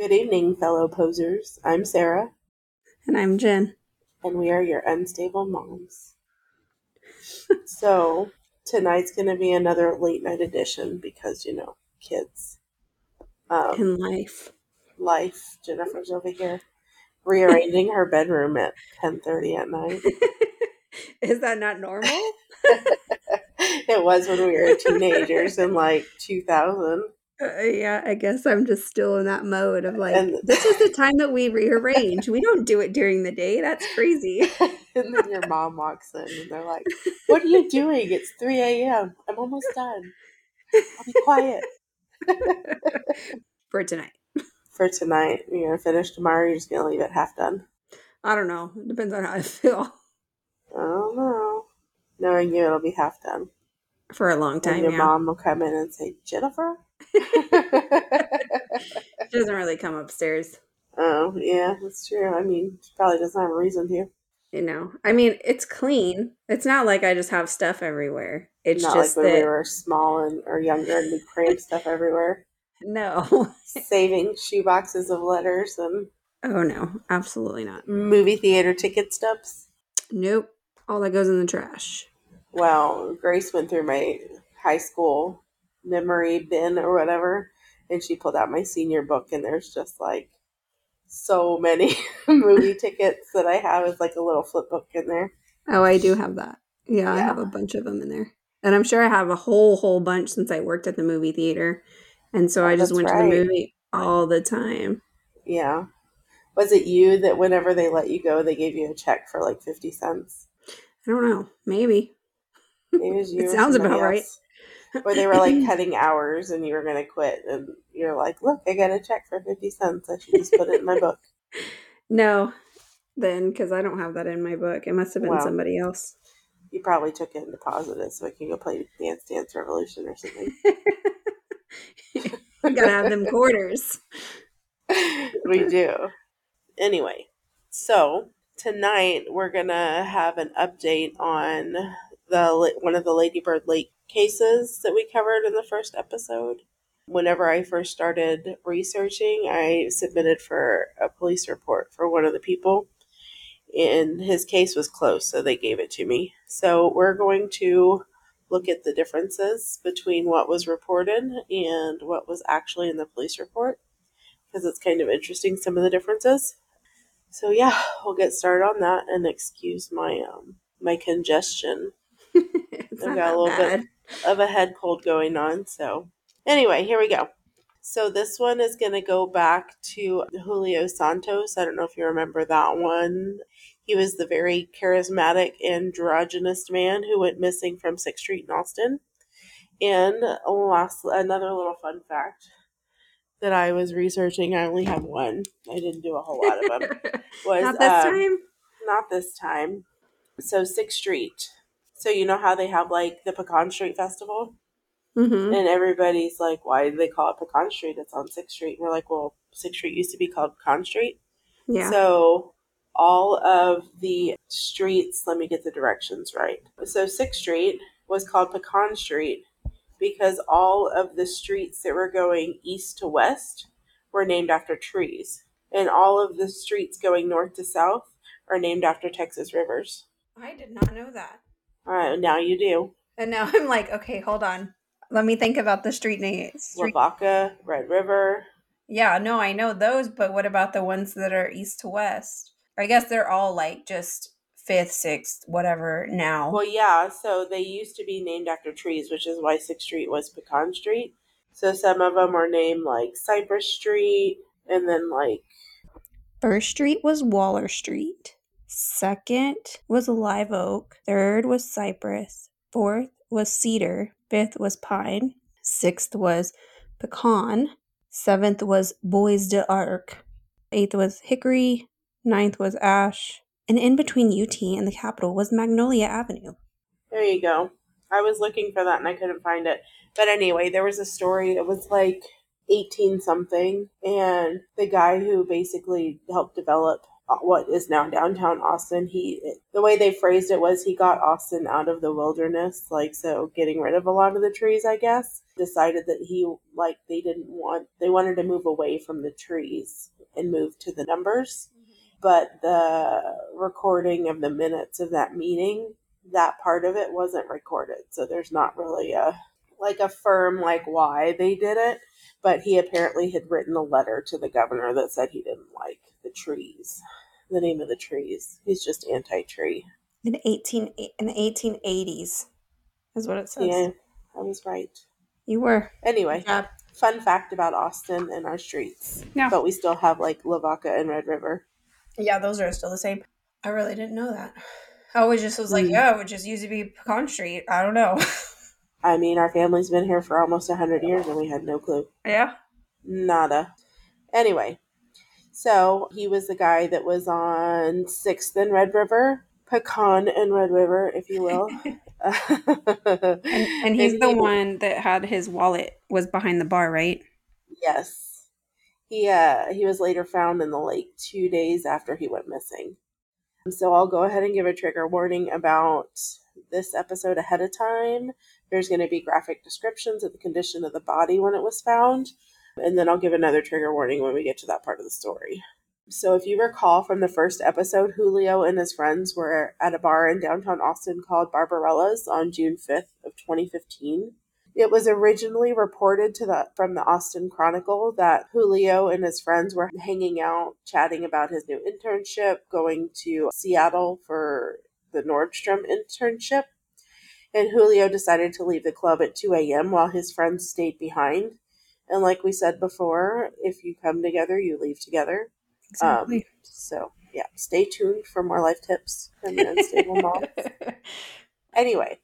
Good evening, fellow posers. I'm Sarah, And I'm Jen. and we are your unstable moms. so, tonight's going to be another late night edition because, you know, kids. Um, In life. life. Jennifer's over here rearranging her bedroom at 10.30 at night. Is that not normal? it was when we were teenagers in, like, 2000. Uh, yeah, I guess I'm just still in that mode of like, And- this is the time that we rearrange. We don't do it during the day. That's crazy. and then your mom walks in and they're like, What are you doing? It's 3 a.m. I'm almost done. I'll be quiet. For tonight. For tonight, you're going to finish tomorrow. You're just going to leave it half done. I don't know. It depends on how I feel. I don't know. Knowing you, it'll be half done. For a long And time, your yeah. mom will come in and say, Jennifer? She doesn't really come upstairs. oh, yeah, that's true. I mean, she probably doesn't have a reason to. You know, I mean, it's clean. It's not like I just have stuff everywhere. It's Not just like when that we were small and or younger and we crammed stuff everywhere. no. Saving shoe boxes of letters and oh no, absolutely not. movie theater ticket stubs. Nope. All that goes in the trash. Well, Grace went through my high school memory bin or whatever, and she pulled out my senior book, and there's just like so many movie tickets that I have as like a little flip book in there. Oh, I do have that. Yeah, I have a bunch of them in there. And I'm sure I have a whole whole bunch since I worked at the movie theater. And so Oh, I just went to the movie all the time. Yeah. Was it you that whenever they let you go, they gave you a check for like 50 cents? I don't know. Maybe. Maybe it was you. It sounds about right. Or they were like cutting hours and you were going to quit, and you're like, look, I got a check for 50 cents. I should just put it in my book. No. Then cuz I don't have that in my book. It must have been Wow. somebody else. You probably took it and deposited it so I can go play Dance Dance Revolution or something. I got to have them quarters. we do. Anyway, so tonight we're gonna have an update on the one of the Lady Bird Lake cases that we covered in the first episode. Whenever I first started researching, I submitted for a police report for one of the people, and his case was closed, so they gave it to me. So we're going to look at the differences between what was reported and what was actually in the police report because it's kind of interesting some of the differences. So yeah, we'll get started on that and excuse my um my congestion I've got a little bad. bit of a head cold going on. So anyway, here we go. So this one is going to go back to Julio Santos. I don't know if you remember that one. He was the very charismatic androgynous man who went missing from Sixth Street in Austin. And last, another little fun fact that I was researching. I only have one. I didn't do a whole lot of them. Was Not this um, time. not this time. So Sixth Street. So you know how they have like the Pecan Street Festival, Mhm. and everybody's like, "Why do they call it Pecan Street? It's on Sixth Street." And we're like, "Well, Sixth Street used to be called Pecan Street." Yeah. So all of the streets. Let me get the directions right. So Sixth Street was called Pecan Street because all of the streets that were going east to west were named after trees, and all of the streets going north to south are named after Texas rivers. I did not know that. All right, now you do. And now I'm like, okay, hold on. Let me think about the street names. Street- Lavaca, Red River. yeah, no, I know those, but what about the ones that are east to west? I guess they're all like just fifth, sixth, whatever now. Well, yeah, so they used to be named after trees, which is why Sixth Street was Pecan Street. So some of them are named like Cypress Street, and then like First street was Waller Street. Second was Live Oak. Third was Cypress. Fourth was Cedar. Fifth was Pine. Sixth was Pecan. Seventh was Bois de Arc. Eighth was Hickory. Ninth was Ash. And in between UT and the Capitol was Magnolia Avenue. There you go. I was looking for that and I couldn't find it. But anyway, there was a story. It was like 18 something. And the guy who basically helped develop Uh, what is now downtown Austin. He the way they phrased it was he got Austin out of the wilderness, like so getting rid of a lot of the trees, I guess. Decided that he like they didn't want they wanted to move away from the trees and move to the numbers. Mm-hmm. But the recording of the minutes of that meeting, that part of it wasn't recorded. So there's not really a like a firm like why they did it but he apparently had written a letter to the governor that said he didn't like the trees the name of the trees he's just anti-tree In eighteen in the eighteen eighties is what it says. yeah i was right You were. anyway Yeah. fun fact about austin and our streets Yeah. but we still have like lavaca and red river Yeah, those are still the same. I really didn't know that. I always just was like, Mm. yeah, it would just used to be Pecan Street. I don't know. i mean our family's been here for almost 100 years and we had no clue yeah. nada anyway so he was the guy that was on sixth and red river pecan and red river if you will And, and he's And the he- one that had his wallet was behind the bar, right? Yes. He uh he was later found in the lake two days after he went missing. So I'll go ahead and give a trigger warning about this episode ahead of time. There's going to be graphic descriptions of the condition of the body when it was found, and then I'll give another trigger warning when we get to that part of the story. So if you recall from the first episode, Julio and his friends were at a bar in downtown Austin called Barbarella's on June 5th of 2015. It was originally reported to the from the Austin Chronicle that Julio and his friends were hanging out, chatting about his new internship, going to Seattle for the Nordstrom internship. And Julio decided to leave the club at 2 a.m. while his friends stayed behind. And like we said before, if you come together, you leave together. Exactly. So yeah, stay tuned for more life tips from the unstable mom. Anyway,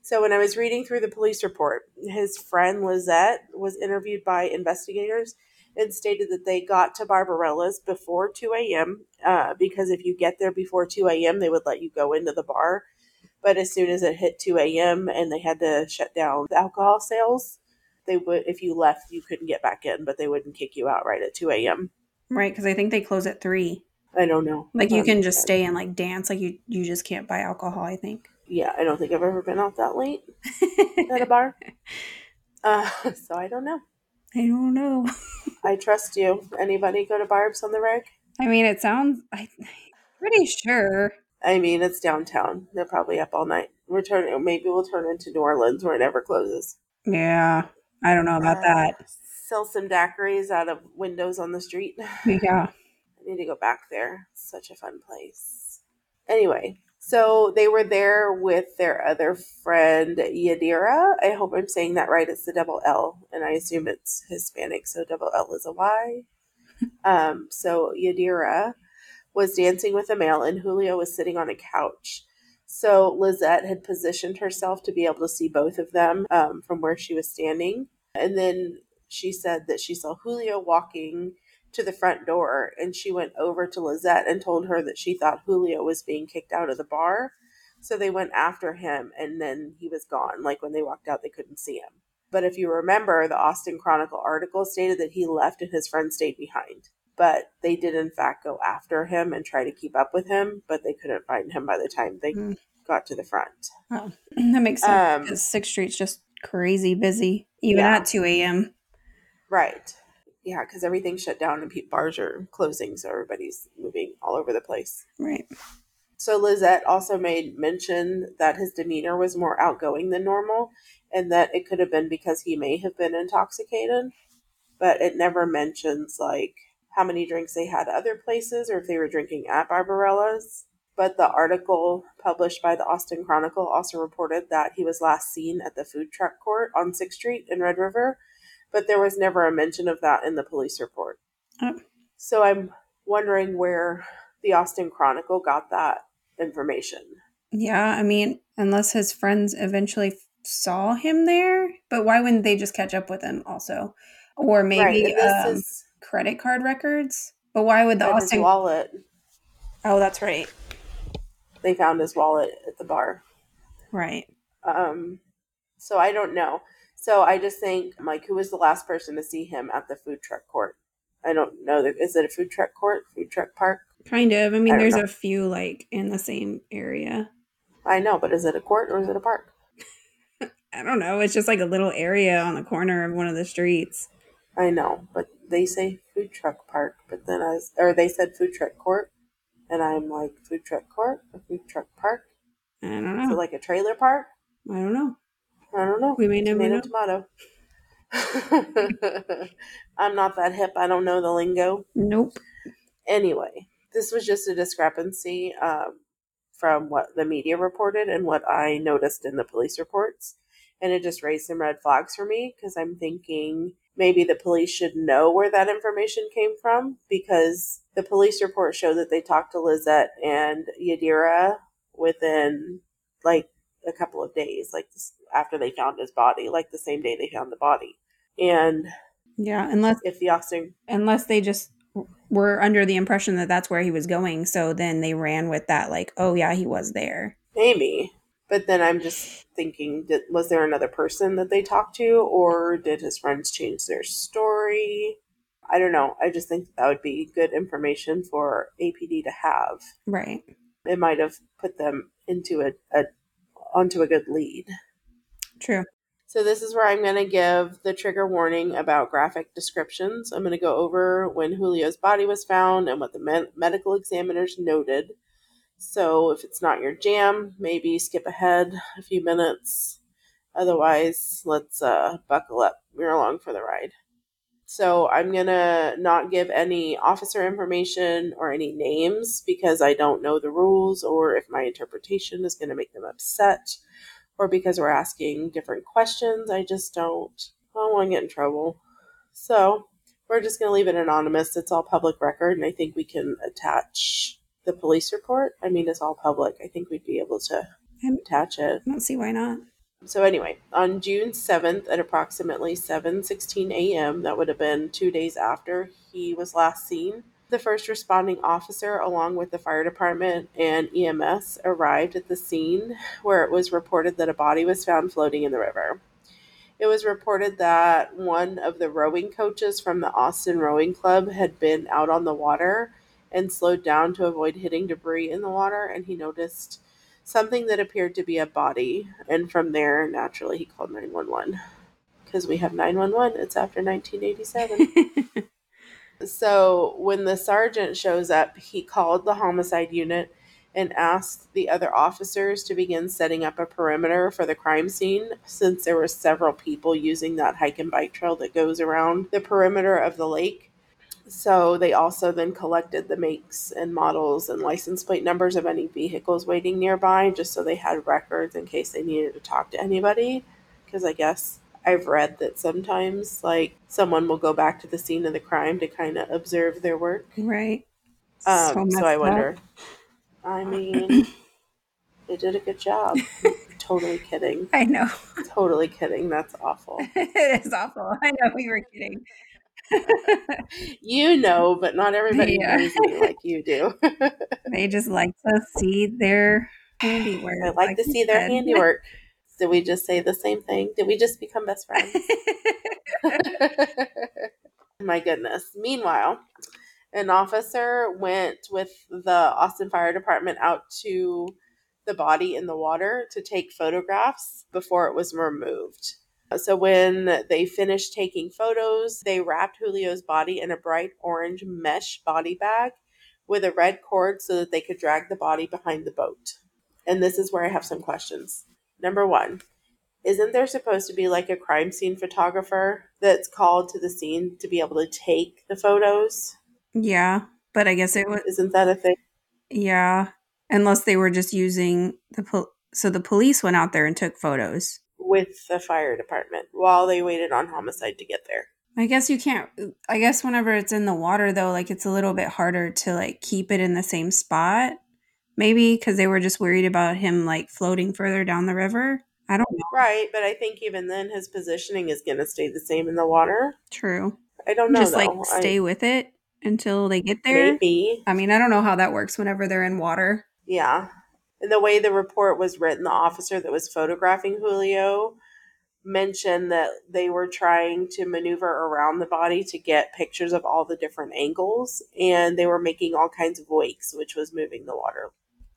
so when I was reading through the police report, his friend Lizette was interviewed by investigators and stated that they got to Barbarella's before 2 a.m. Uh, because if you get there before 2 a.m., they would let you go into the bar. But as soon as it hit 2 a.m. and they had to shut down the alcohol sales, they would if you left, you couldn't get back in, but they wouldn't kick you out right at 2 a.m. right, because I think they close at three. I don't know. Like you Um, can just stay and like dance. Like you, you just can't buy alcohol. I think. Yeah, I don't think I've ever been out that late at a bar. Uh, so I don't know. I don't know. I trust you. Anybody go to Barb's on the reg? I mean, it sounds. I, am pretty sure. I mean, it's downtown. They're probably up all night. We're turning. Maybe we'll turn into New Orleans where it never closes. Yeah, I don't know about that. Uh, Sell some daiquiris out of windows on the street. Yeah. I need to go back there. It's such a fun place. Anyway, so they were there with their other friend Yadira. I hope I'm saying that right. It's the double L, and I assume it's Hispanic, so double L is a Y. Um, so Yadira was dancing with a male, and Julio was sitting on a couch. So Lizette had positioned herself to be able to see both of them um, from where she was standing, and then she said that she saw Julio walking to the front door and she went over to Lizette and told her that she thought Julio was being kicked out of the bar. So they went after him and then he was gone. Like when they walked out, they couldn't see him. But if you remember, the Austin Chronicle article stated that he left and his friend stayed behind. But they did, in fact, go after him and try to keep up with him, but they couldn't find him by the time they Hmm. got to the front. Oh, that makes sense. Um, because Sixth Street's just crazy busy, even Yeah. at two a.m. Right. Yeah, because everything's shut down and pe- bars are closing, so everybody's moving all over the place. Right. So Lizette also made mention that his demeanor was more outgoing than normal and that it could have been because he may have been intoxicated, but it never mentions like how many drinks they had other places or if they were drinking at Barbarella's. But the article published by the Austin Chronicle also reported that he was last seen at the food truck court on 6th Street in Red River, but there was never a mention of that in the police report. Oh. So I'm wondering where the Austin Chronicle got that information. Yeah, I mean, unless his friends eventually saw him there, but why wouldn't they just catch up with him also? Or maybe right, this um, is credit card records. But why would the and his Austin? wallet. Oh, that's right. They found his wallet at the bar. Right. Um, so I don't know. So I just think, like, who was the last person to see him at the food truck court? I don't know. Is it a food truck court? Food truck park? Kind of. I mean, I there's know. a few like in the same area. I know, but is it a court or is it a park? I don't know. It's just like a little area on the corner of one of the streets. I know, but they say food truck park, but then I was, or they said food truck court, and I'm like food truck court or food truck park. I don't Is it know. like a trailer park? I don't know. I don't know. We may never tomato, know. tomato. I'm not that hip. I don't know the lingo. Nope. Anyway, this was just a discrepancy um, from what the media reported and what I noticed in the police reports. And it just raised some red flags for me because I'm thinking maybe the police should know where that information came from because the police report showed that they talked to Lizette and Yadira within like a couple of days, like after they found his body, like the same day they found the body. And Yeah, unless if the officer unless they just were under the impression that that's where he was going, so then they ran with that like, oh yeah, he was there. Maybe. But then I'm just thinking, did, was there another person that they talked to, or did his friends change their story? I don't know. I just think that would be good information for APD to have. Right. It might have put them into a, a onto a good lead. True. So this is where I'm going to give the trigger warning about graphic descriptions. I'm going to go over when Julio's body was found and what the med- medical examiners noted. So if it's not your jam, maybe skip ahead a few minutes. Otherwise, let's uh, buckle up. We're along for the ride. So I'm going to not give any officer information or any names because I don't know the rules or if my interpretation is going to make them upset or because we're asking different questions. I just don't, I don't want to get in trouble. So we're just going to leave it anonymous. It's all public record, and I think we can attach the police report. I mean, it's all public. I think we'd be able to attach it. I don't see why not. So anyway, on June 7th at approximately 7:16 a.m., that would have been 2 days after he was last seen, the first responding officer along with the fire department and EMS arrived at the scene where it was reported that a body was found floating in the river. It was reported that one of the rowing coaches from the Austin Rowing Club had been out on the water and slowed down to avoid hitting debris in the water and he noticed something that appeared to be a body. And from there, naturally, he called 911. Because we have 911, it's after 1987. so when the sergeant shows up, he called the homicide unit and asked the other officers to begin setting up a perimeter for the crime scene since there were several people using that hike and bike trail that goes around the perimeter of the lake. So they also then collected the makes and models and license plate numbers of any vehicles waiting nearby, just so they had records in case they needed to talk to anybody. Because I guess I've read that sometimes, like, someone will go back to the scene of the crime to kind of observe their work. right. Um, so, messed I up. wonder. I mean, they did a good job. totally kidding. I know. Totally kidding. That's awful. it is awful. I know we were kidding. You know, but not everybody Yeah. knows me like you do. they just like to see their handiwork. I like to you see their handiwork. Did we just say the same thing? Did we just become best friends? My goodness. Meanwhile, an officer went with the Austin Fire Department out to the body in the water to take photographs before it was removed. Uh, so when they finished taking photos, they wrapped Julio's body in a bright orange mesh body bag with a red cord so that they could drag the body behind the boat. And this is where I have some questions. Number one, isn't there supposed to be like a crime scene photographer that's called to the scene to be able to take the photos? yeah, but I guess it was Isn't that a thing? yeah, unless they were just using the pol- so the police went out there and took photos. With the fire department while they waited on homicide to get there. I guess you can't. I guess whenever it's in the water, though, like it's a little bit harder to like keep it in the same spot. Maybe because they were just worried about him like floating further down the river. I don't know. Right, but I think even then his positioning is going to stay the same in the water. True. I don't know. just though. like I- stay with it until they get there. Maybe. I mean, I don't know how that works whenever they're in water. Yeah. And the way the report was written, the officer that was photographing Julio mentioned that they were trying to maneuver around the body to get pictures of all the different angles and they were making all kinds of wakes which was moving the water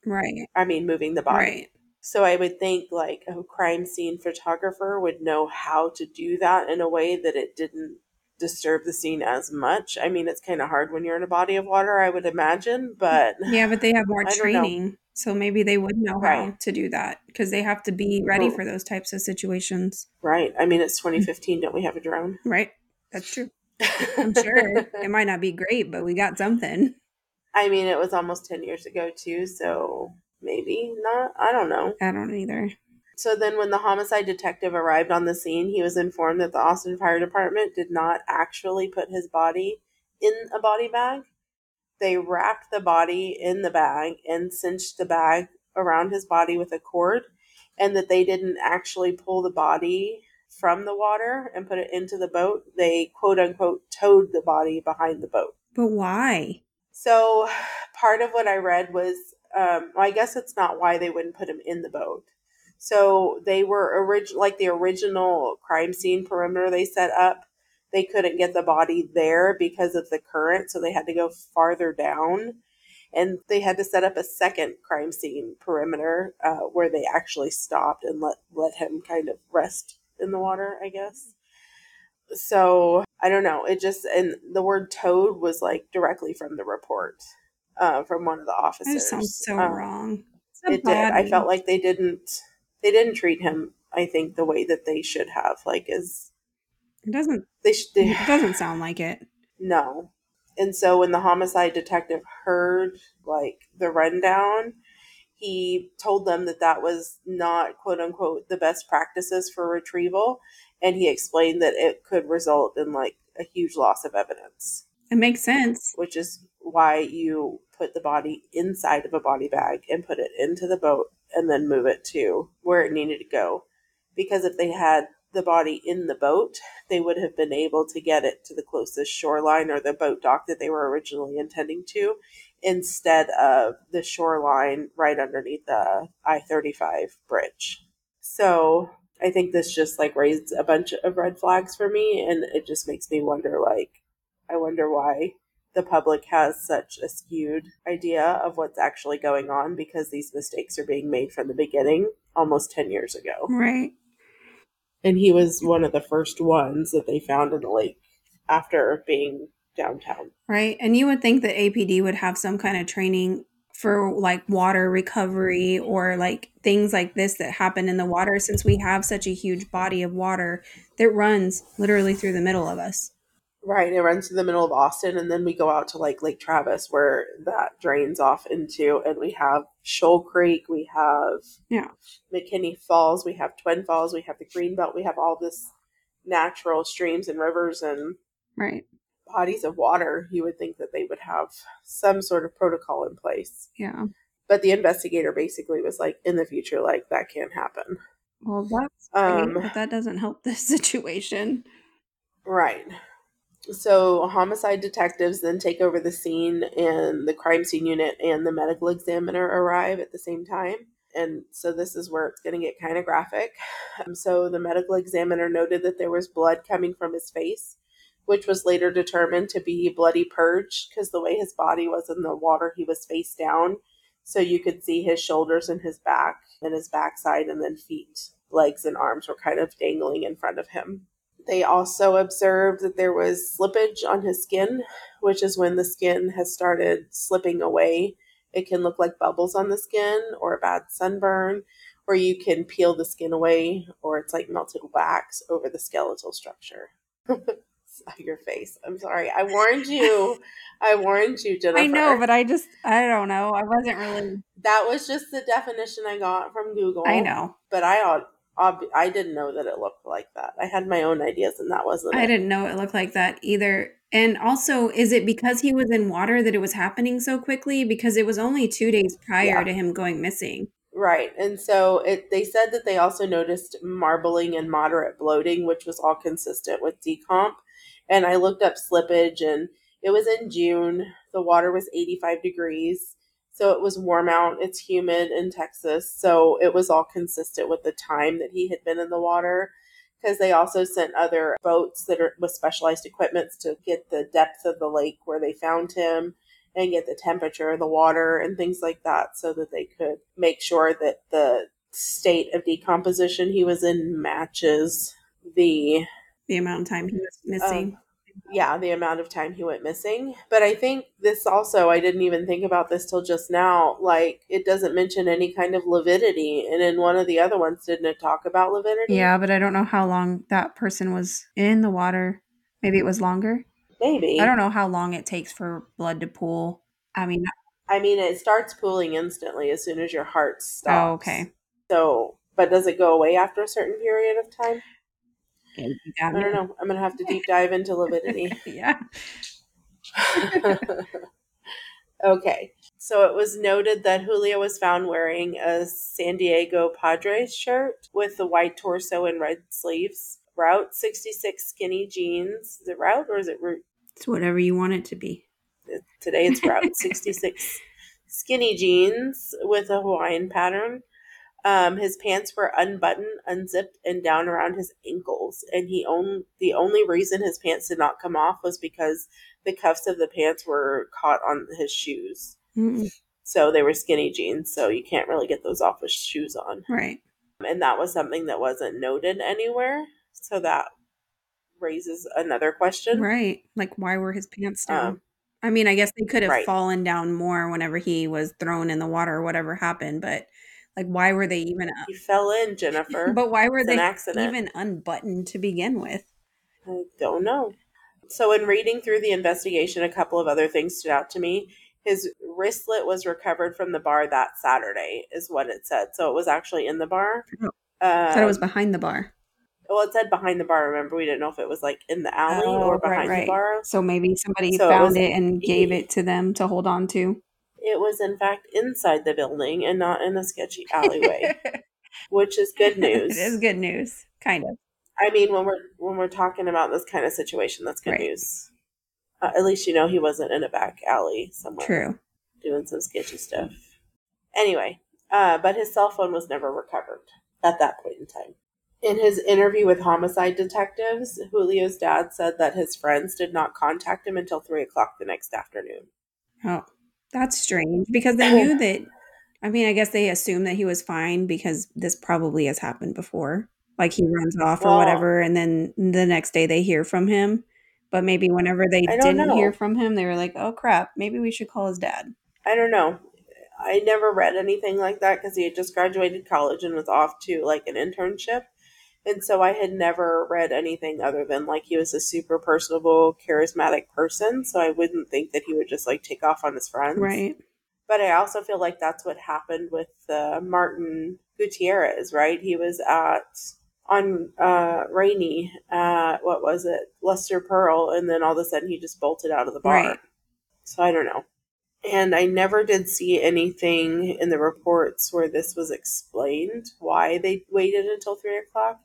Right. i mean moving the body Right. so i would think like a crime scene photographer would know how to do that in a way that it didn't disturb the scene as much i mean it's kind of hard when you're in a body of water i would imagine but Yeah, but they have more don't know. training. So maybe they would know how to do that because they have to be ready for those types of situations. right i mean it's mm. 2015 don't we have a drone Right. That's true. I'm sure. it might not be great, but we got something. I mean, it was almost 10 years ago, too, so maybe not. I don't know. I don't either. So then, when the homicide detective arrived on the scene, he was informed that the Austin Fire Department did not actually put his body in a body bag. They wrapped the body in the bag and cinched the bag around his body with a cord, and that they didn't actually pull the body from the water and put it into the boat. They quote unquote towed the body behind the boat. But why? So part of what I read was, um, well, I guess it's not why they wouldn't put him in the boat. So they were orig- like the original crime scene perimeter they set up. They couldn't get the body there because of the current, so they had to go farther down, and they had to set up a second crime scene perimeter uh, where they actually stopped and let let him kind of rest in the water. I guess. So I don't know. It just and the word "towed" was like directly from the report uh, from one of the That officers. just sounds so Um, wrong. It did. I felt like they didn't. They didn't treat him. I think the way that they should have. Like, is it doesn't. they. They, It doesn't sound like it. no. And so when the homicide detective heard like the rundown, he told them that that was not quote unquote the best practices for retrieval, and he explained that it could result in like a huge loss of evidence. It makes sense. which is why you put the body inside of a body bag and put it into the boat and then move it to where it needed to go. Because if they had the body in the boat, they would have been able to get it to the closest shoreline or the boat dock that they were originally intending to instead of the shoreline right underneath the I 35 bridge. So I think this just like raised a bunch of red flags for me and it just makes me wonder like I wonder why the public has such a skewed idea of what's actually going on because these mistakes are being made from the beginning almost 10 years ago. Right. And he was one of the first ones that they found in the lake after being downtown. Right. And you would think that APD would have some kind of training for like water recovery or like things like this that happen in the water since we have such a huge body of water that runs literally through the middle of us. Right, it runs through the middle of Austin, and then we go out to like Lake Travis, where that drains off into, and we have Shoal Creek, we have Yeah. McKinney Falls, we have Twin Falls, we have the Greenbelt, we have all this natural streams and rivers and Right. bodies of water. You would think that they would have some sort of protocol in place, Yeah. but the investigator basically was like, in the future, like that can't happen. Well, that's great, Um, but that doesn't help this situation. Right. So homicide detectives then take over the scene, and the crime scene unit and the medical examiner arrive at the same time. And so this is where it's going to get kind of graphic. Um, so the medical examiner noted that there was blood coming from his face, which was later determined to be bloody purge because the way his body was in the water, he was face down. So you could see his shoulders and his back and his backside, and then feet, legs, and arms were kind of dangling in front of him. They also observed that there was slippage on his skin, which is when the skin has started slipping away. It can look like bubbles on the skin or a bad sunburn, or you can peel the skin away, or it's like melted wax over the skeletal structure. Your face. I'm sorry. I warned you. I warned you, Jennifer. I know, but I just, I don't know. I wasn't really, that was just the definition I got from Google. I know. but I ob- I didn't know that it looked like that. I had my own ideas, and that wasn't. I it. didn't know it looked like that either. And also, is it because he was in water that it was happening so quickly? Because it was only two days prior Yeah. to him going missing. Right. And so it they said that they also noticed marbling and moderate bloating, which was all consistent with decomp. And I looked up slippage and it was in June. The water was 85 degrees. So it was warm out. It's humid in Texas. So it was all consistent with the time that he had been in the water. because they also sent other boats that are with specialized equipments to get the depth of the lake where they found him and get the temperature of the water and things like that so that they could make sure that the state of decomposition he was in matches the The amount of time he was missing. Um, yeah the amount of time he went missing but i think this also i didn't even think about this till just now like it doesn't mention any kind of lividity and in one of the other ones didn't it talk about lividity yeah, but I don't know how long that person was in the water. Maybe it was longer. maybe I don't know how long it takes for blood to pool. I mean, i mean it starts pooling instantly as soon as your heart oh, stops oh, okay. so but does it go away after a certain period of time You i don't know i'm gonna have to deep dive into lividity yeah. okay. So it was noted that Julio was found wearing a San Diego Padres shirt with the white torso and red sleeves. Route 66 skinny jeans. Is it route or is it route? It's whatever you want it to be. Today it's route 66 skinny jeans with a Hawaiian pattern. Um, his pants were unbuttoned, unzipped, and down around his ankles. And he own the only reason his pants did not come off was because the cuffs of the pants were caught on his shoes. Mm, So they were skinny jeans, so you can't really get those off with shoes on. Right. And that was something that wasn't noted anywhere. So that raises another question. Right. Like, why were his pants down? Um, I mean, I guess they could have right. fallen down more whenever he was thrown in the water or whatever happened, but like, why were they even up? He fell in, Jennifer. But why were It's they accident. even unbuttoned to begin with? I don't know. So, in reading through the investigation, a couple of other things stood out to me. His wristlet was recovered from the bar that Saturday, is what it said. So, it was actually in the bar. Oh. Um, I thought it was behind the bar. well, it said behind the bar. Remember, we didn't know if it was like in the alley Oh, or behind right. the bar. So maybe somebody So found was- it and gave it to them to hold on to. It was, in fact, inside the building and not in a sketchy alleyway, which is good news. it is good news, kind of. I mean, when we're when we're talking about this kind of situation, that's good Right. news. Uh, at least you know he wasn't in a back alley somewhere. True. doing some sketchy stuff. Anyway, uh, but his cell phone was never recovered at that point in time. In his interview with homicide detectives, Julio's dad said that his friends did not contact him until three o'clock the next afternoon. Oh, that's strange because they knew that. I mean, I guess they assumed that he was fine because this probably has happened before. Like he runs off or Well- whatever, and then the next day they hear from him. But maybe whenever they didn't know. hear from him, they were like, "Oh crap, maybe we should call his dad." I don't know. I never read anything like that because he had just graduated college and was off to like an internship. And so I had never read anything other than like he was a super personable, charismatic person. So I wouldn't think that he would just like take off on his friends. Right. But I also feel like that's what happened with uh, Martin Gutierrez, right? He was at on uh, Rainey, uh, what was it, Lustre Pearl, and then all of a sudden he just bolted out of the bar. Right. So I don't know. And I never did see anything in the reports where this was explained why they waited until three o'clock.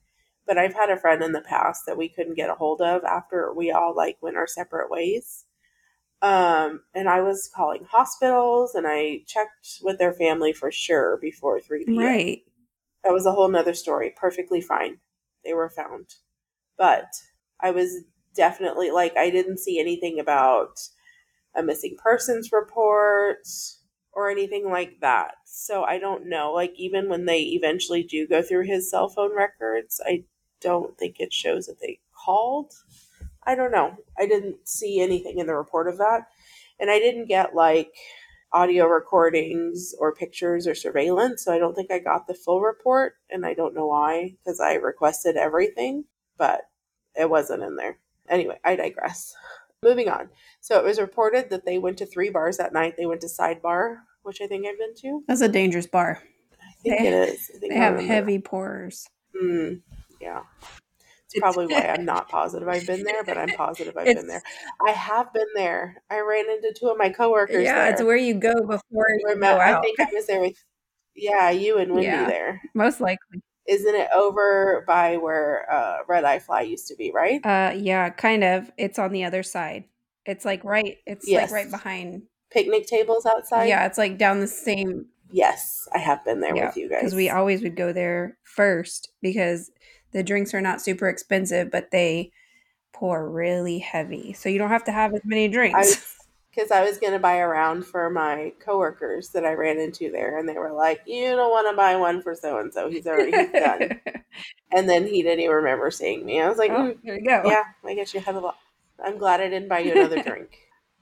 But I've had a friend in the past that we couldn't get a hold of after we all like went our separate ways. Um, and I was calling hospitals and I checked with their family for sure before 3 p.m. Right. That was a whole nother story. Perfectly fine. They were found. But I was definitely like, I didn't see anything about a missing persons report or anything like that. So I don't know. Like, even when they eventually do go through his cell phone records, I don't think it shows that they called. I don't know. I didn't see anything in the report of that. And I didn't get like audio recordings or pictures or surveillance. So I don't think I got the full report. And I don't know why, because I requested everything, but it wasn't in there. Anyway, I digress. Moving on. So it was reported that they went to three bars that night. They went to Sidebar, which I think I've been to. That's a dangerous bar. I think They- it is. I think They I have remember. heavy pourers. Mm, yeah. It's probably why I'm not positive I've been there, but I'm positive I've been there. I have been there. I ran into two of my coworkers Yeah, there. it's where you go before you go I think I was there with, yeah, you and Wendy Yeah. there. Most likely. Isn't it over by where uh, Red Eyed Fly used to be, right? Uh, yeah, kind of. It's on the other side. It's like right. It's Yes. like right behind. Picnic tables outside? Yeah, it's like down the same Yes, I have been there with you guys. Because we always would go there first because the drinks are not super expensive, but they pour really heavy. So you don't have to have as many drinks. because I was going to buy a round for my coworkers that I ran into there, and they were like, "You don't want to buy one for so and so. He's already he's done." and then he didn't even remember seeing me. I was like, oh, "Mm, there you go. "Yeah, I guess you have a lot." I'm glad I didn't buy you another drink.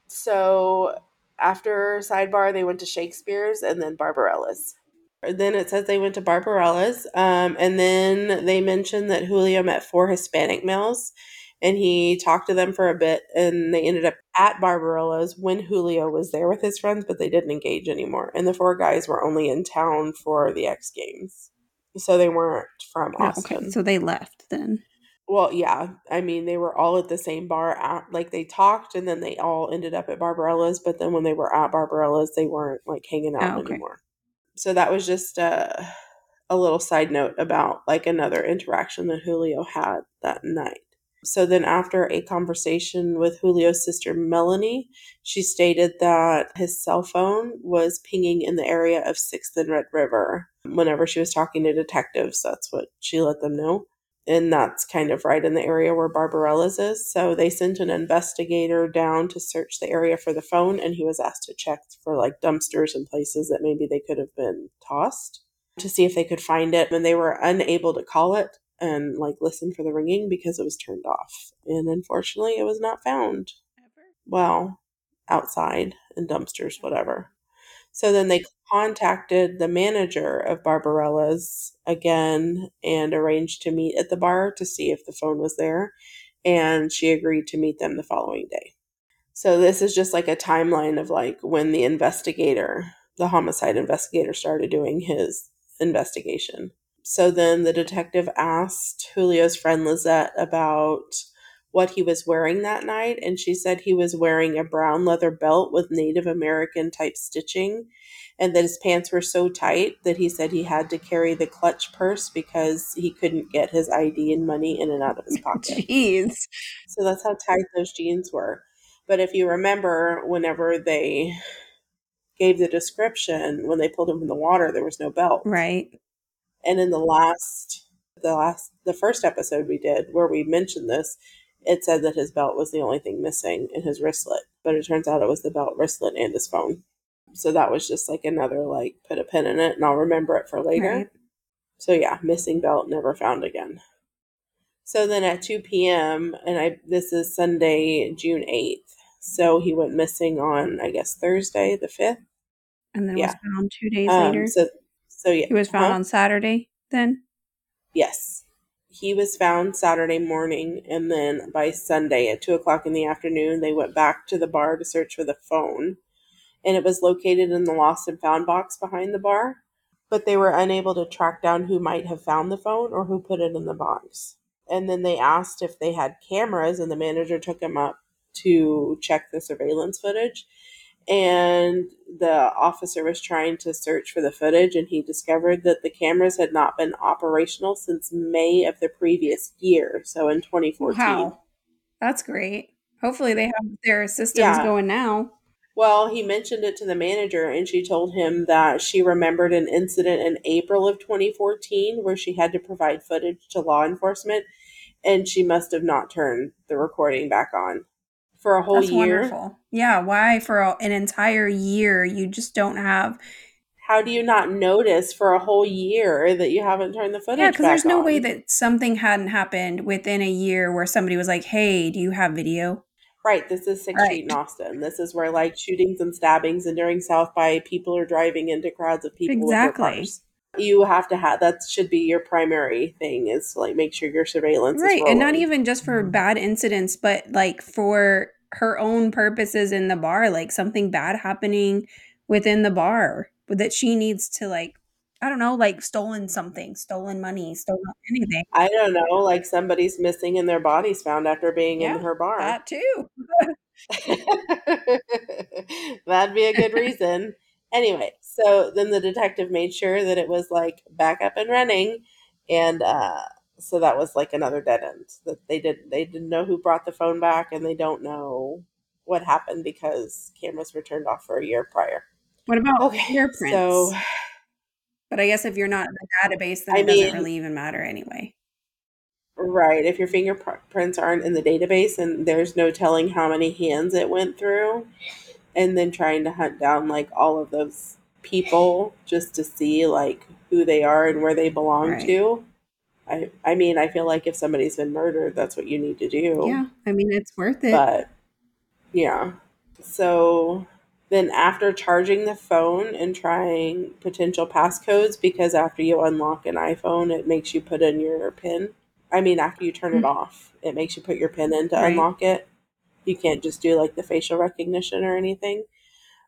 So after sidebar, they went to Shakespeare's and then Barbarella's. Then it says they went to Barbarella's, um, and then they mentioned that Julio met four Hispanic males, and he talked to them for a bit, and they ended up at Barbarella's when Julio was there with his friends, but they didn't engage anymore. And the four guys were only in town for the X Games, so they weren't from Oh, Austin. okay. So they left then. Well, yeah. I mean, they were all at the same bar. At, like they talked, and then they all ended up at Barbarella's. But then when they were at Barbarella's, they weren't like hanging out Oh, okay. anymore. So that was just uh, a little side note about like another interaction that Julio had that night. So then, after a conversation with Julio's sister Melanie, she stated that his cell phone was pinging in the area of Sixth and Red River whenever she was talking to detectives. That's what she let them know and that's kind of right in the area where Barbarella's is. So they sent an investigator down to search the area for the phone, and he was asked to check for like dumpsters and places that maybe they could have been tossed to see if they could find it. And they were unable to call it and like listen for the ringing because it was turned off. And unfortunately, it was not found. Well, outside in dumpsters, whatever. So then they contacted the manager of Barbarella's again and arranged to meet at the bar to see if the phone was there. And she agreed to meet them the following day. So this is just like a timeline of like when the investigator, the homicide investigator, started doing his investigation. So then the detective asked Julio's friend Lizette about what he was wearing that night, and she said he was wearing a brown leather belt with Native American type stitching, and that his pants were so tight that he said he had to carry the clutch purse because he couldn't get his ID and money in and out of his pocket. Jeez. So that's how tight those jeans were. But if you remember, whenever they gave the description, when they pulled him from the water, there was no belt. Right. And in the last, the last, the first episode we did where we mentioned this, it said that his belt was the only thing missing in his wristlet. But it turns out it was the belt, wristlet, and his phone. So that was just like another like put a pin in it, and I'll remember it for later. Right. So yeah, missing belt never found again. So then at 2 p.m. and I this is Sunday, June 8th. So he went missing on I guess Thursday the 5th. And then Yeah. was found two days Um, later. so so yeah, he was found huh? on Saturday then. Yes. He was found Saturday morning, and then by Sunday at 2 o'clock in the afternoon, they went back to the bar to search for the phone. And it was located in the lost and found box behind the bar. But they were unable to track down who might have found the phone or who put it in the box. And then they asked if they had cameras, and the manager took him up to check the surveillance footage. And the officer was trying to search for the footage, and he discovered that the cameras had not been operational since May of the previous year, so in 2014. Wow. That's great. Hopefully they have their systems Yeah. going now. Well, he mentioned it to the manager, and she told him that she remembered an incident in April of 2014 where she had to provide footage to law enforcement, and she must have not turned the recording back on for a whole That's year. wonderful. Yeah, why for a, an entire year you just don't have How do you not notice for a whole year that you haven't turned the footage Yeah, because there's no on? way that something hadn't happened within a year where somebody was like, "Hey, do you have video?" Right, this is Sixth Right. Street in Austin. This is where like shootings and stabbings, and during South by, people are driving into crowds of people with Exactly. Their cars. You have to have that should be your primary thing is to like make sure your surveillance Right, is and not even just for mm-hmm. bad incidents, but like for her own purposes in the bar, like something bad happening within the bar that she needs to like I don't know, like stolen something, stolen money, stolen anything. I don't know, like somebody's missing and their body's found after being Yeah, in her bar. That too. That'd be a good reason. Anyway, so then the detective made sure that it was like back up and running, and uh, so that was like another dead end. That they did they didn't know who brought the phone back, and they don't know what happened because cameras were turned off for a year prior. What about Okay, fingerprints? so but I guess if you're not in the database, then I it doesn't really even matter anyway. right, if your fingerprints aren't in the database and there's no telling how many hands it went through, and then trying to hunt down like all of those people just to see like who they are and where they belong Right. to. I I mean, I feel like if somebody's been murdered, that's what you need to do. Yeah, I mean it's worth it. But yeah. So then after charging the phone and trying potential passcodes because after you unlock an iPhone it makes you put in your pin. I mean after you turn it mm. off, it makes you put your pin in to. Right. unlock it. You can't just do like the facial recognition or anything.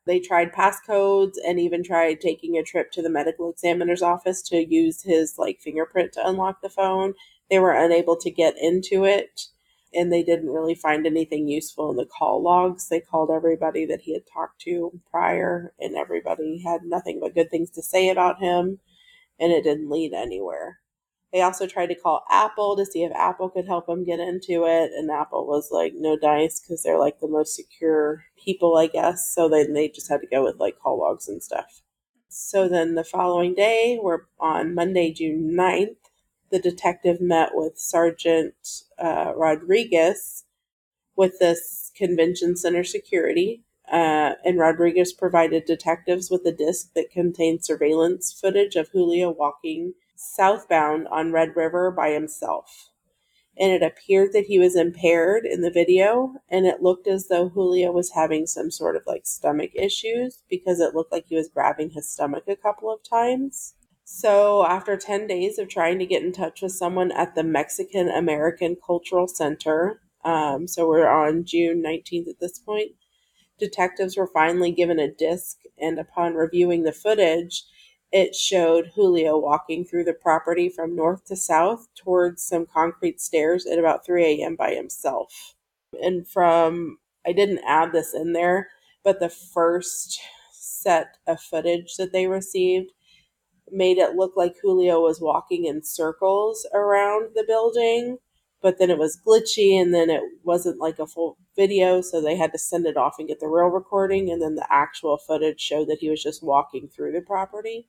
They tried passcodes and even tried taking a trip to the medical examiner's office to use his like fingerprint to unlock the phone. They were unable to get into it and they didn't really find anything useful in the call logs. They called everybody that he had talked to prior and everybody had nothing but good things to say about him and it didn't lead anywhere. They also tried to call Apple to see if Apple could help them get into it, and Apple was like, no dice because they're like the most secure people, I guess. So then they just had to go with like call logs and stuff. So then the following day, we're on Monday, June 9th, the detective met with Sergeant uh, Rodriguez with this convention center security. Uh, and Rodriguez provided detectives with a disc that contained surveillance footage of Julio walking southbound on Red River by himself. And it appeared that he was impaired in the video, and it looked as though Julio was having some sort of like stomach issues because it looked like he was grabbing his stomach a couple of times. So, after 10 days of trying to get in touch with someone at the Mexican American Cultural Center, um, so we're on June 19th at this point, detectives were finally given a disc, and upon reviewing the footage, it showed Julio walking through the property from north to south towards some concrete stairs at about 3 a.m. by himself. And from, I didn't add this in there, but the first set of footage that they received made it look like Julio was walking in circles around the building, but then it was glitchy and then it wasn't like a full video, so they had to send it off and get the real recording. And then the actual footage showed that he was just walking through the property.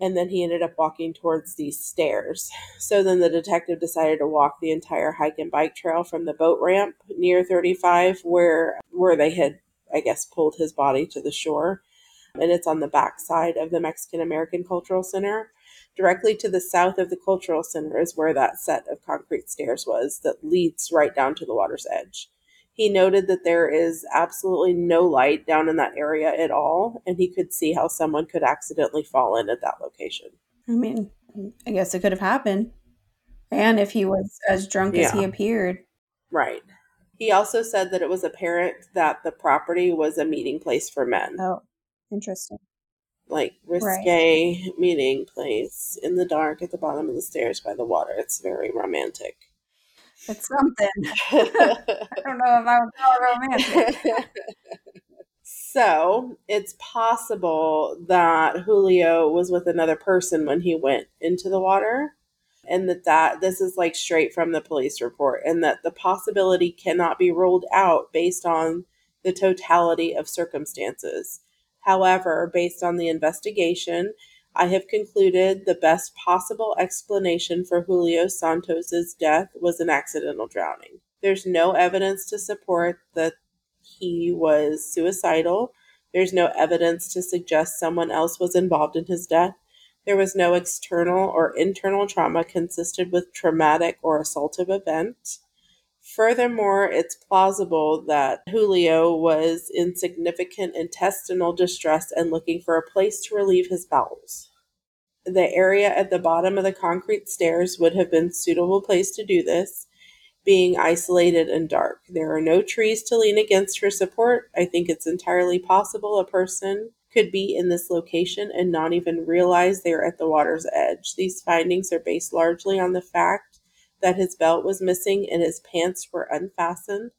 And then he ended up walking towards these stairs. So then the detective decided to walk the entire hike and bike trail from the boat ramp near 35 where where they had I guess pulled his body to the shore and it's on the back side of the Mexican American Cultural Center. Directly to the south of the Cultural Center is where that set of concrete stairs was that leads right down to the water's edge. He noted that there is absolutely no light down in that area at all, and he could see how someone could accidentally fall in at that location. I mean, I guess it could have happened. And if he was as drunk as he appeared. Right. He also said that it was apparent that the property was a meeting place for men. Oh, interesting. like risque meeting place in the dark at the bottom of the stairs by the water. It's very romantic. It's something. I don't know if I would call it romantic. so it's possible that Julio was with another person when he went into the water. And that, that this is like straight from the police report, and that the possibility cannot be ruled out based on the totality of circumstances. However, based on the investigation, I have concluded the best possible explanation for Julio Santos's death was an accidental drowning. There's no evidence to support that he was suicidal. There's no evidence to suggest someone else was involved in his death. There was no external or internal trauma consisted with traumatic or assaultive event. Furthermore, it's plausible that Julio was in significant intestinal distress and looking for a place to relieve his bowels. The area at the bottom of the concrete stairs would have been a suitable place to do this, being isolated and dark. There are no trees to lean against for support. I think it's entirely possible a person could be in this location and not even realize they are at the water's edge. These findings are based largely on the fact that his belt was missing and his pants were unfastened.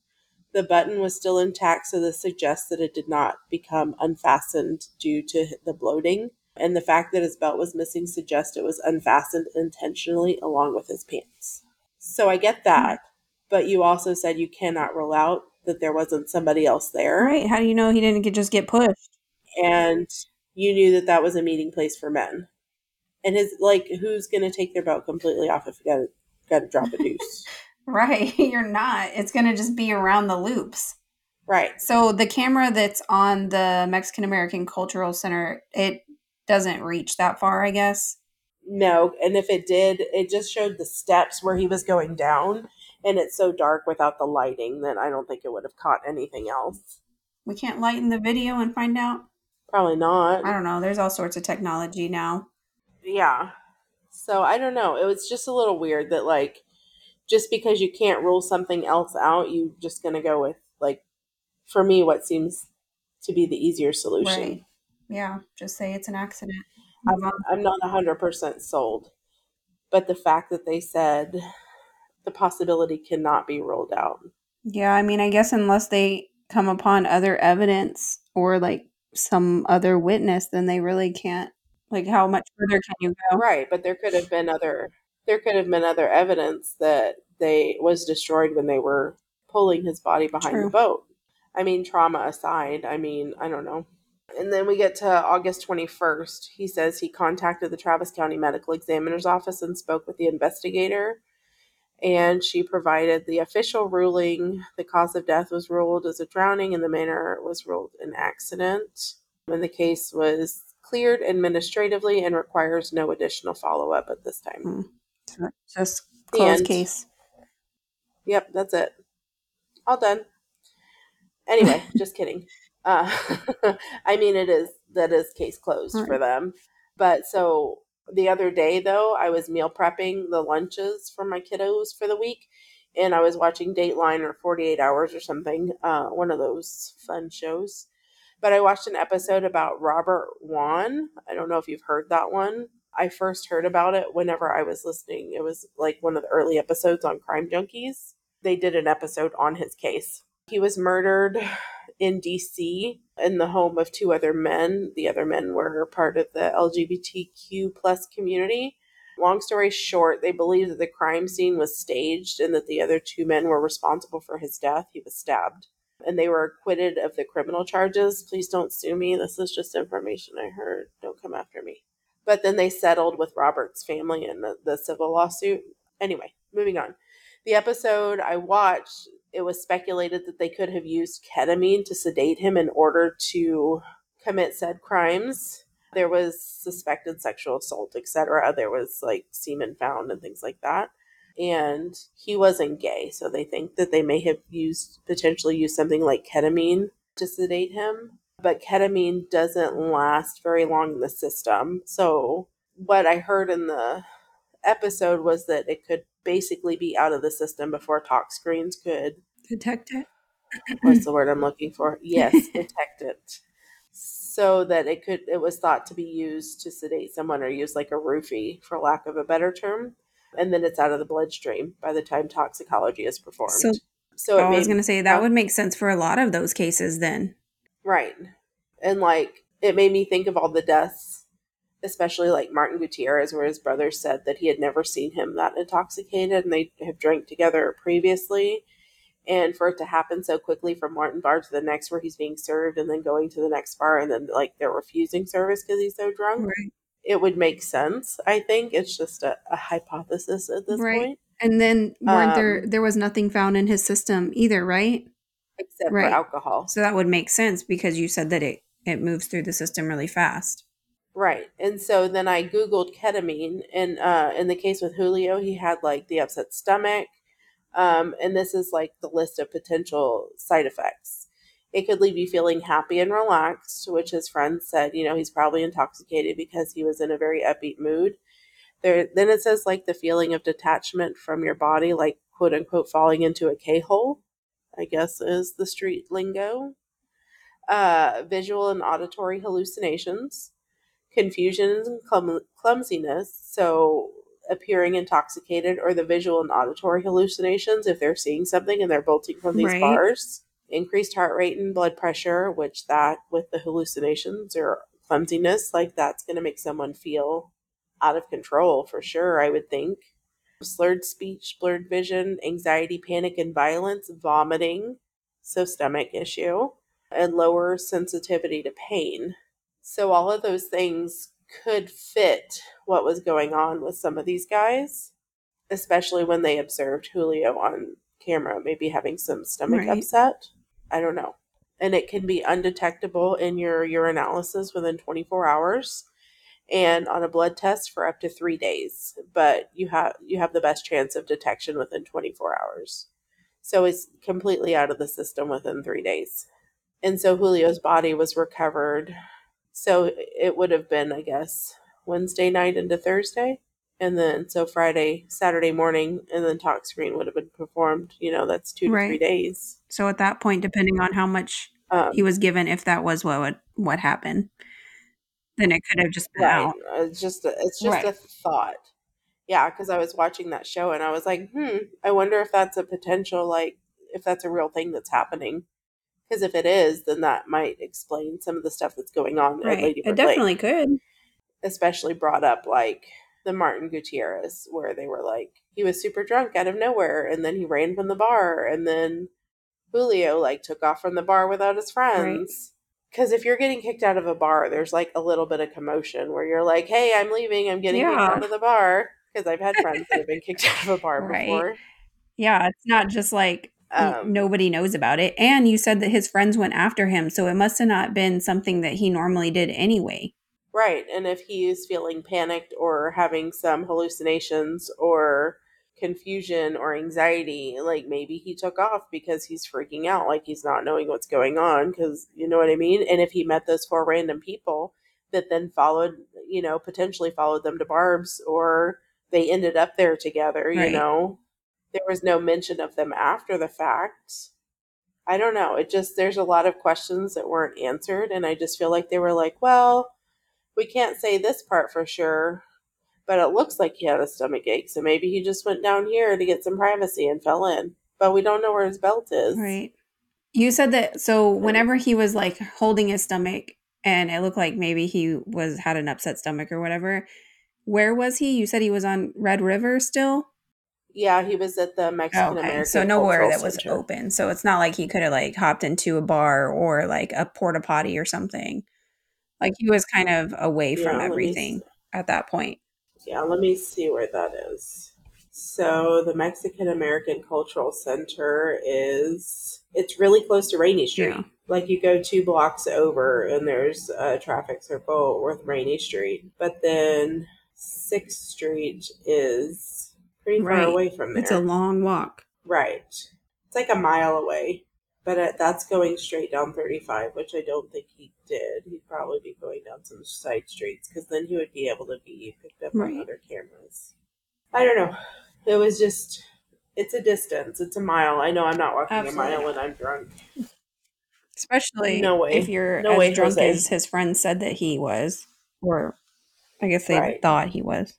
The button was still intact, so this suggests that it did not become unfastened due to the bloating. And the fact that his belt was missing suggests it was unfastened intentionally along with his pants. So I get that, but you also said you cannot rule out that there wasn't somebody else there. Right. How do you know he didn't get, just get pushed? And you knew that that was a meeting place for men. And his like, who's going to take their belt completely off if you got to drop a deuce? Right, you're not. It's going to just be around the loops. right. So the camera that's on the Mexican American Cultural Center, it doesn't reach that far, I guess. No, and if it did, it just showed the steps where he was going down, and it's so dark without the lighting that I don't think it would have caught anything else. We can't lighten the video and find out. Probably not. I don't know. There's all sorts of technology now. yeah. So I don't know. It was just a little weird that like just because you can't rule something else out, you just gonna go with like for me what seems to be the easier solution. Right. Yeah. Just say it's an accident. I'm, Move. Um, I'm not 100% sold. But the fact that they said the possibility cannot be ruled out. Yeah, I mean, I guess unless they come upon other evidence or like some other witness, then they really can't. Like, how much further can you go? Right, but there could have been other there could have been other evidence that they was destroyed when they were pulling his body behind True. the boat. I mean, trauma aside, I mean, I don't know. And then we get to August 21st. He says he contacted the Travis County Medical Examiner's office and spoke with the investigator. And she provided the official ruling. The cause of death was ruled as a drowning, and the manner was ruled an accident. And the case was cleared administratively and requires no additional follow up at this time. So, Just closed case. Yep, that's it. All done. Anyway, just kidding. Uh, I mean, it is that is case closed for them. But so the other day, though, I was meal prepping the lunches for my kiddos for the week, and I was watching Dateline or Forty Eight Hours or something, uh, one of those fun shows. But I watched an episode about Robert Wone. I don't know if you've heard that one. I first heard about it whenever I was listening. It was like one of the early episodes on Crime Junkies. They did an episode on his case. He was murdered in DC in the home of two other men. The other men were part of the LGBTQ plus community. Long story short, they believe that the crime scene was staged and that the other two men were responsible for his death. He was stabbed. And they were acquitted of the criminal charges. Please don't sue me. This is just information I heard. Don't come after me. But then they settled with Robert's family in the, the civil lawsuit. Anyway, moving on. The episode I watched, it was speculated that they could have used ketamine to sedate him in order to commit said crimes. There was suspected sexual assault, etc. There was like semen found and things like that. And he wasn't gay, so they think that they may have used potentially used something like ketamine to sedate him. But ketamine doesn't last very long in the system. So what I heard in the episode was that it could basically be out of the system before tox screens could Detect it. what's the word I'm looking for? Yes, detect it. So that it could it was thought to be used to sedate someone or use like a roofie for lack of a better term. And then it's out of the bloodstream by the time toxicology is performed. So- so I was going to say that would make sense for a lot of those cases then. Right. And like it made me think of all the deaths, especially like Martin Gutierrez, where his brother said that he had never seen him that intoxicated and they have drank together previously. And for it to happen so quickly from Martin bar to the next where he's being served and then going to the next bar and then like they're refusing service because he's so drunk, Right. It would make sense. I think it's just a, a hypothesis at this Right. point, And then weren't there Um, there was nothing found in his system either, right? except Right. for alcohol. So that would make sense because you said that it it moves through the system really fast. Right. And so then I Googled ketamine and uh in the case with Julio, he had like the upset stomach. Um, and this is like the list of potential side effects. It could leave you feeling happy and relaxed, which his friends said, you know, he's probably intoxicated because he was in a very upbeat mood. There then it says like the feeling of detachment from your body, like quote unquote falling into a K hole, I guess is the street lingo. Uh, visual and auditory hallucinations confusion and clum- clumsiness, so appearing intoxicated, or the visual and auditory hallucinations if they're seeing something and they're bolting from these Right. bars. Increased heart rate and blood pressure, which that with the hallucinations or clumsiness, like that's going to make someone feel out of control for sure, I would think. Slurred speech, blurred vision, anxiety, panic, and violence, vomiting, so stomach issue, and lower sensitivity to pain So all of those things could fit what was going on with some of these guys, especially when they observed Julio on camera, maybe having some stomach Right. upset. I don't know. And it can be undetectable in your urinalysis within 24 hours and on a blood test for up to 3 days, but you have you have the best chance of detection within 24 hours. So it's completely out of the system within 3 days. And so Julio's body was recovered. So it would have been, I guess, Wednesday night into Thursday. And then so Friday, Saturday morning, and then tox screen would have been performed. You know, that's two to three days. So at that point, depending on how much Um, he was given, if that was what would, what happened, then it could have just been right. out. It's just a, it's just Right. a thought. Yeah, because I was watching that show and I was like, hmm, I wonder if that's a potential, like, if that's a real thing that's happening. Because if it is, then that might explain some of the stuff that's going on at Right. Lady It Bird Lake. definitely could. especially brought up like the Martin Gutierrez, where they were like, he was super drunk out of nowhere, and then he ran from the bar, and then Julio like took off from the bar without his friends. Because if you're getting kicked out of a bar, there's like a little bit of commotion where you're like, hey, I'm leaving, I'm getting Yeah. kicked out of the bar. Because I've had friends that have been kicked out of a bar Right. before. Yeah, it's not just like Um, nobody knows about it. And you said that his friends went after him, so it must have not been something that he normally did anyway. Right. And if he is feeling panicked or having some hallucinations or confusion or anxiety, like maybe he took off because he's freaking out, like he's not knowing what's going on. Because you know what I mean? And if he met those four random people that then followed, you know, potentially followed them to Barb's or they ended up there together, you Right. know, there was no mention of them after the fact. I don't know. It just, there's a lot of questions that weren't answered. And I just feel like they were like, well, we can't say this part for sure, but it looks like he had a stomach ache. So maybe he just went down here to get some privacy and fell in. But we don't know where his belt is. Right. You said that so mm-hmm. whenever he was like holding his stomach and it looked like maybe he was had an upset stomach or whatever, where was he? You said he was on Red River still? Yeah, he was at the Mexican American. Okay. So nowhere that was Center. open. So it's not like he could have like hopped into a bar or like a porta potty or something. Like he was kind of away Yeah, from everything at that point. Yeah, let me see where that is. So the Mexican American Cultural Center is it's really close to Rainey Street. Yeah. Like you go two blocks over and there's a traffic circle with Rainey Street. But then Sixth Street is pretty Right. far away from there. It's a long walk. right. It's like a mile away. But it, that's going straight down 35, which I don't think he did. He'd probably be going down some side streets because then he would be able to be picked up Right. on other cameras. I don't know. It was just, it's a distance. It's a mile. I know I'm not walking Absolutely a mile when I'm drunk. Especially No way. if you're No as way, drunk Jose. as his friend said that he was. Or I guess they Right. thought he was.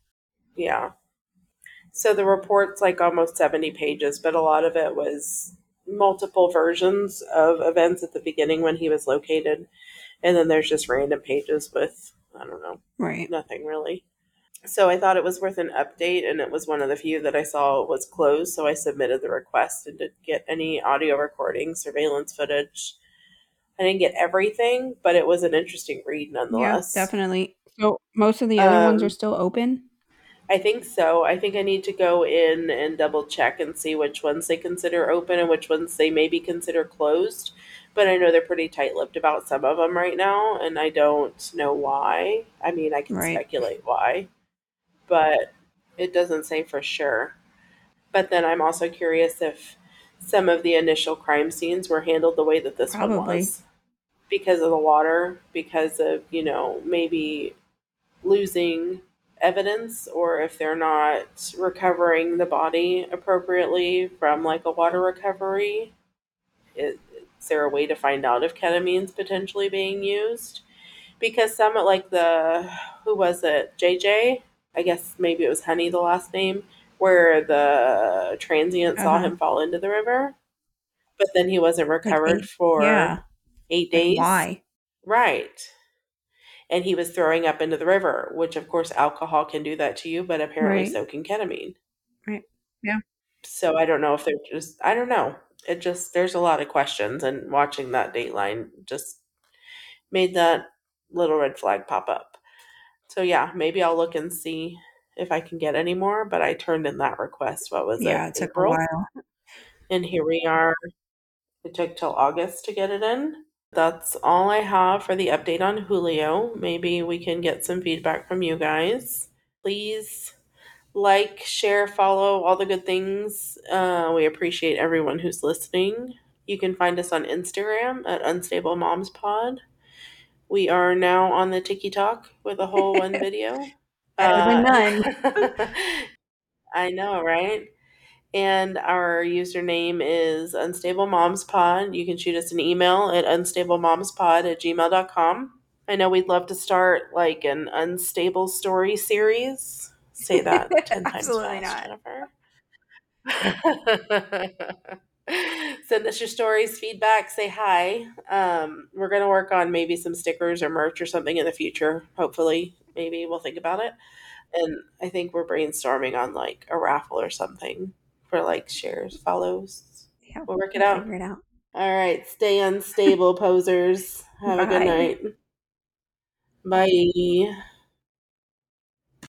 Yeah. So the report's like almost 70 pages, but a lot of it was multiple versions of events at the beginning when he was located. And then there's just random pages with, I don't know, Right. nothing really. So I thought it was worth an update, and it was one of the few that I saw was closed. So I submitted the request and didn't get any audio recording, surveillance footage. I didn't get everything, but it was an interesting read nonetheless. Yeah, definitely. So most of the other ones Um, are still open? I think so. I think I need to go in and double check and see which ones they consider open and which ones they maybe consider closed. But I know they're pretty tight lipped about some of them right now, and I don't know why. I mean, I can Right. speculate why, but it doesn't say for sure. But then I'm also curious if some of the initial crime scenes were handled the way that this one was because of the water, because of, you know, maybe losing evidence or if they're not recovering the body appropriately from like a water recovery. Is, is there a way to find out if ketamine's potentially being used? Because some like the who was it? JJ? I guess maybe it was Honey the last name, where the transient saw Uh-huh. him fall into the river. But then he wasn't recovered eight- for yeah. eight Like, days. why? Right. And he was throwing up into the river, which of course alcohol can do that to you, but apparently Right. so can ketamine. Right. Yeah. So I don't know if they're just I don't know. It just there's a lot of questions and watching that dateline just made that little red flag pop up. So yeah, maybe I'll look and see if I can get any more. But I turned in that request. What was Yeah, it? Yeah, it took April? a while. And here we are. It took till August to get it in. That's all I have for the update on Julio. Maybe we can get some feedback from you guys. Please like, share, follow, all the good things. Uh, we appreciate everyone who's listening. You can find us on Instagram at Unstable Moms Pod. We are now on the TikTok with a whole one video. Than none. I know, right? And our username is Unstable Moms Pod. You can shoot us an email at unstablemomspod at gmail.com. I know we'd love to start like an unstable story series. Say that 10 times Absolutely fast, not. Jennifer. Send us your stories, feedback, say hi. Um, we're going to work on maybe some stickers or merch or something in the future. Hopefully, maybe we'll think about it. And I think we're brainstorming on like a raffle or something for like shares, follows. Yeah, We'll work it out. Figure it out. All right, stay unstable, posers. Have a good Bye. night. Bye.